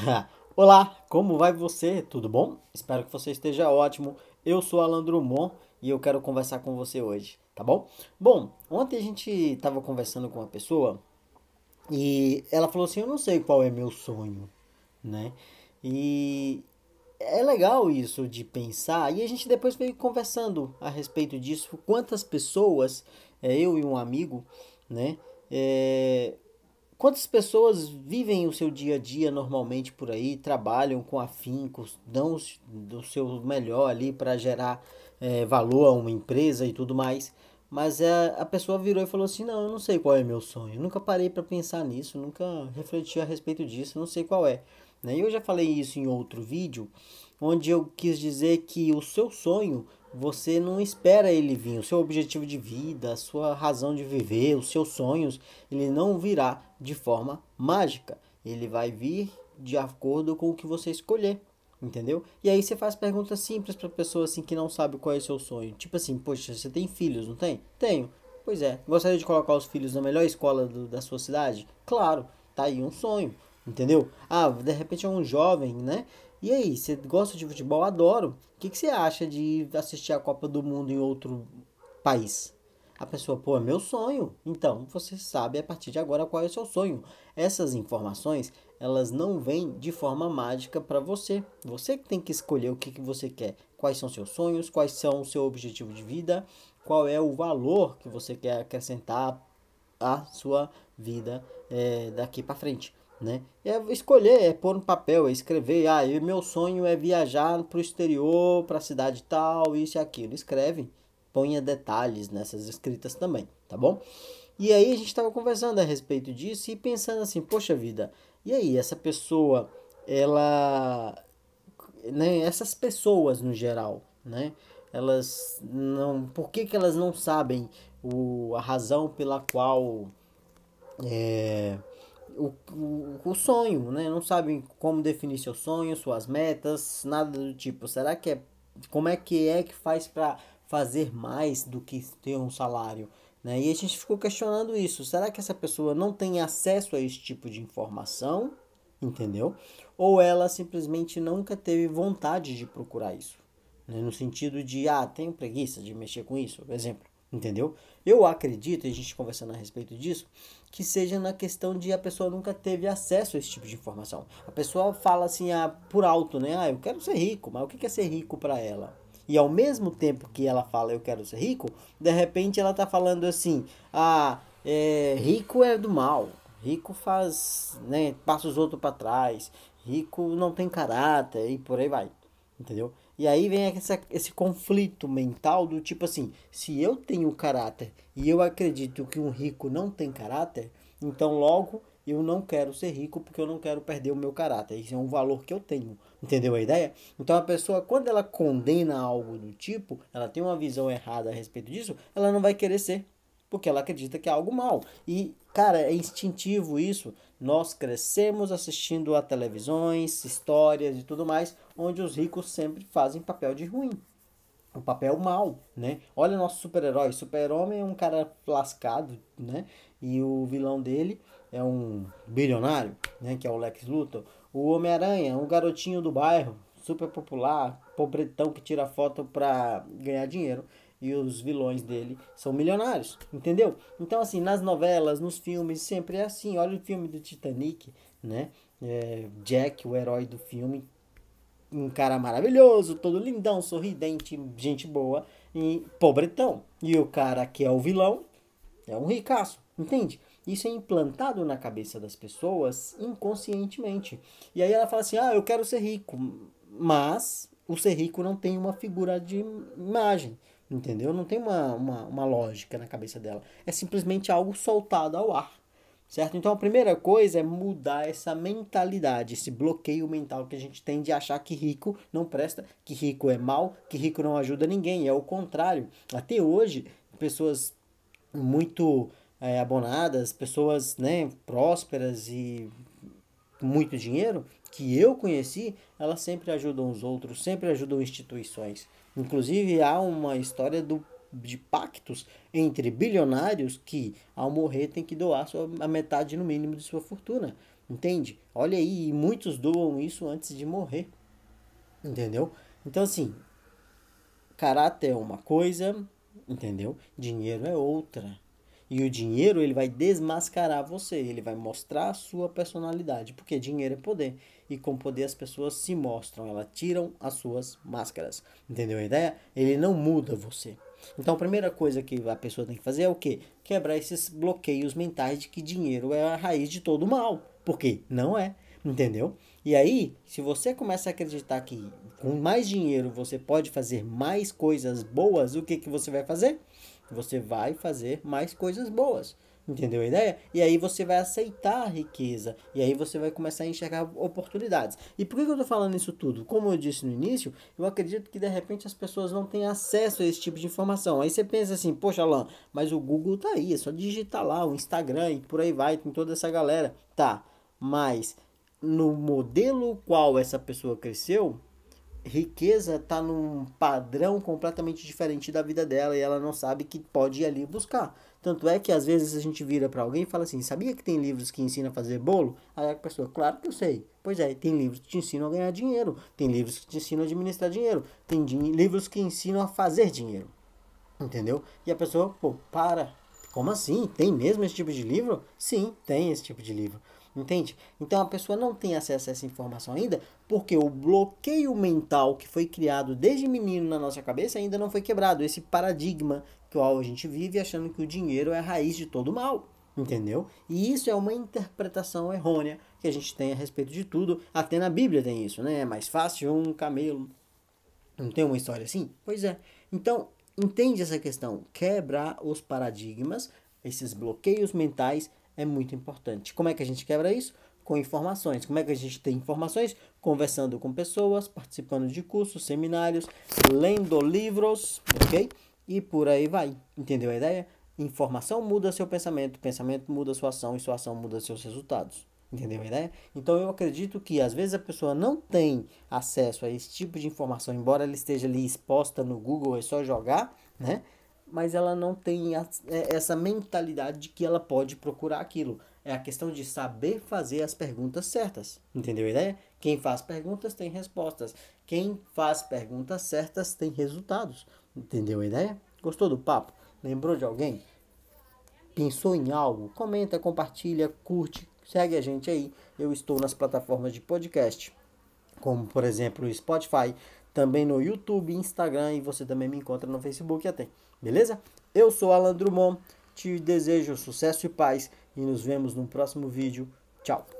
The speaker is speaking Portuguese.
Olá, como vai você? Tudo bom? Espero que você esteja ótimo. Eu sou Alan Drummond e eu quero conversar com você hoje, tá bom? Bom, ontem a gente estava conversando com uma pessoa e ela falou assim: Eu não sei qual é meu sonho, né? E é legal isso de pensar e a gente depois veio conversando a respeito disso. Quantas pessoas, é, eu e um amigo, né? É, Quantas pessoas vivem o seu dia a dia normalmente por aí, trabalham com afinco, dão o seu melhor ali para gerar é, valor a uma empresa e tudo mais, mas é, a pessoa virou e falou assim: Não, eu não sei qual é meu sonho, nunca parei para pensar nisso, nunca refleti a respeito disso, não sei qual é. Né? Eu já falei isso em outro vídeo, onde eu quis dizer que o seu sonho você não espera ele vir. O seu objetivo de vida, a sua razão de viver, os seus sonhos, ele não virá de forma mágica. Ele vai vir de acordo com o que você escolher. Entendeu? E aí você faz perguntas simples para pessoa assim que não sabe qual é o seu sonho. Tipo assim, poxa, você tem filhos, não tem? Tenho. Pois é. Gostaria de colocar os filhos na melhor escola do, da sua cidade? Claro, tá aí um sonho. Entendeu? Ah, de repente é um jovem, né? E aí, você gosta de futebol? Adoro. O que, que você acha de assistir a Copa do Mundo em outro país? A pessoa, pô, é meu sonho. Então, você sabe a partir de agora qual é o seu sonho. Essas informações, elas não vêm de forma mágica para você. Você que tem que escolher o que, que você quer. Quais são seus sonhos, quais são o seu objetivo de vida, qual é o valor que você quer acrescentar à sua vida é, daqui para frente né? É escolher, é pôr no papel, é escrever, ah, meu sonho é viajar para o exterior, para a cidade tal, isso e aquilo. Escreve, ponha detalhes nessas escritas também, tá bom? E aí a gente estava conversando a respeito disso e pensando assim, poxa vida, e aí essa pessoa, ela, né, essas pessoas no geral, né? Elas não, por que, que elas não sabem o, a razão pela qual é, o, o, sonho, né? Não sabem como definir seu sonho, suas metas, nada do tipo. Será que é como é que é que faz para fazer mais do que ter um salário? Né? E a gente ficou questionando isso. Será que essa pessoa não tem acesso a esse tipo de informação? Entendeu? Ou ela simplesmente nunca teve vontade de procurar isso? Né? No sentido de, ah, tenho preguiça de mexer com isso, por exemplo. Entendeu? Eu acredito, e a gente conversando a respeito disso, que seja na questão de a pessoa nunca teve acesso a esse tipo de informação. A pessoa fala assim ah, por alto, né? Ah, eu quero ser rico, mas o que é ser rico para ela? E ao mesmo tempo que ela fala eu quero ser rico, de repente ela tá falando assim: ah, é, rico é do mal, rico faz, né, passa os outros para trás, rico não tem caráter e por aí vai. Entendeu? E aí vem essa, esse conflito mental do tipo assim, se eu tenho caráter e eu acredito que um rico não tem caráter, então logo eu não quero ser rico porque eu não quero perder o meu caráter. Isso é um valor que eu tenho. Entendeu a ideia? Então a pessoa, quando ela condena algo do tipo, ela tem uma visão errada a respeito disso, ela não vai querer ser porque ela acredita que é algo mal. E, cara, é instintivo isso. Nós crescemos assistindo a televisões, histórias e tudo mais, onde os ricos sempre fazem papel de ruim. O papel mal, né? Olha nosso super-herói. Super-homem é um cara lascado, né? E o vilão dele é um bilionário, né? Que é o Lex Luthor. O Homem-Aranha, um garotinho do bairro, super popular, pobretão que tira foto pra ganhar dinheiro e os vilões dele são milionários, entendeu? Então, assim, nas novelas, nos filmes, sempre é assim. Olha o filme do Titanic, né? É, Jack, o herói do filme, um cara maravilhoso, todo lindão, sorridente, gente boa, e pobretão. E o cara que é o vilão é um ricaço, entende? Isso é implantado na cabeça das pessoas inconscientemente. E aí ela fala assim: ah, eu quero ser rico, mas o ser rico não tem uma figura de imagem. Entendeu? Não tem uma, uma, uma lógica na cabeça dela. É simplesmente algo soltado ao ar. Certo? Então a primeira coisa é mudar essa mentalidade, esse bloqueio mental que a gente tem de achar que rico não presta, que rico é mal, que rico não ajuda ninguém. É o contrário. Até hoje, pessoas muito é, abonadas, pessoas né, prósperas e muito dinheiro, que eu conheci, elas sempre ajudam os outros, sempre ajudam instituições. Inclusive, há uma história do, de pactos entre bilionários que, ao morrer, tem que doar sua, a metade no mínimo de sua fortuna. Entende? Olha aí, muitos doam isso antes de morrer. Entendeu? Então, assim, caráter é uma coisa, entendeu? Dinheiro é outra. E o dinheiro, ele vai desmascarar você, ele vai mostrar a sua personalidade, porque dinheiro é poder. E com poder as pessoas se mostram, elas tiram as suas máscaras. Entendeu a ideia? Ele não muda você. Então a primeira coisa que a pessoa tem que fazer é o quê? Quebrar esses bloqueios mentais de que dinheiro é a raiz de todo mal. Porque não é, entendeu? E aí, se você começa a acreditar que com mais dinheiro você pode fazer mais coisas boas, o que, que você vai fazer? Você vai fazer mais coisas boas. Entendeu a ideia? E aí você vai aceitar a riqueza. E aí você vai começar a enxergar oportunidades. E por que eu estou falando isso tudo? Como eu disse no início, eu acredito que de repente as pessoas não têm acesso a esse tipo de informação. Aí você pensa assim, poxa, Alan, mas o Google tá aí, é só digitar lá, o Instagram e por aí vai, tem toda essa galera. Tá, mas no modelo qual essa pessoa cresceu, riqueza está num padrão completamente diferente da vida dela e ela não sabe que pode ir ali buscar. Tanto é que às vezes a gente vira para alguém e fala assim: sabia que tem livros que ensinam a fazer bolo? Aí a pessoa, claro que eu sei. Pois é, tem livros que te ensinam a ganhar dinheiro, tem livros que te ensinam a administrar dinheiro, tem livros que ensinam a fazer dinheiro. Entendeu? E a pessoa, pô, para. Como assim? Tem mesmo esse tipo de livro? Sim, tem esse tipo de livro. Entende? Então a pessoa não tem acesso a essa informação ainda porque o bloqueio mental que foi criado desde menino na nossa cabeça ainda não foi quebrado. Esse paradigma que a gente vive achando que o dinheiro é a raiz de todo mal. Entendeu? E isso é uma interpretação errônea que a gente tem a respeito de tudo. Até na Bíblia tem isso, né? É mais fácil um camelo. Não tem uma história assim? Pois é. Então, entende essa questão. Quebrar os paradigmas, esses bloqueios mentais é muito importante. Como é que a gente quebra isso? Com informações. Como é que a gente tem informações? Conversando com pessoas, participando de cursos, seminários, lendo livros, ok? E por aí vai. Entendeu a ideia? Informação muda seu pensamento, pensamento muda sua ação e sua ação muda seus resultados. Entendeu a ideia? Então eu acredito que às vezes a pessoa não tem acesso a esse tipo de informação, embora ela esteja ali exposta no Google, é só jogar, né? Mas ela não tem a, é, essa mentalidade de que ela pode procurar aquilo. É a questão de saber fazer as perguntas certas. Entendeu a ideia? Quem faz perguntas tem respostas. Quem faz perguntas certas tem resultados. Entendeu a ideia? Gostou do papo? Lembrou de alguém? Pensou em algo? Comenta, compartilha, curte, segue a gente aí. Eu estou nas plataformas de podcast, como por exemplo o Spotify, também no YouTube, Instagram e você também me encontra no Facebook até. Beleza? Eu sou Alan Drummond, te desejo sucesso e paz e nos vemos no próximo vídeo. Tchau!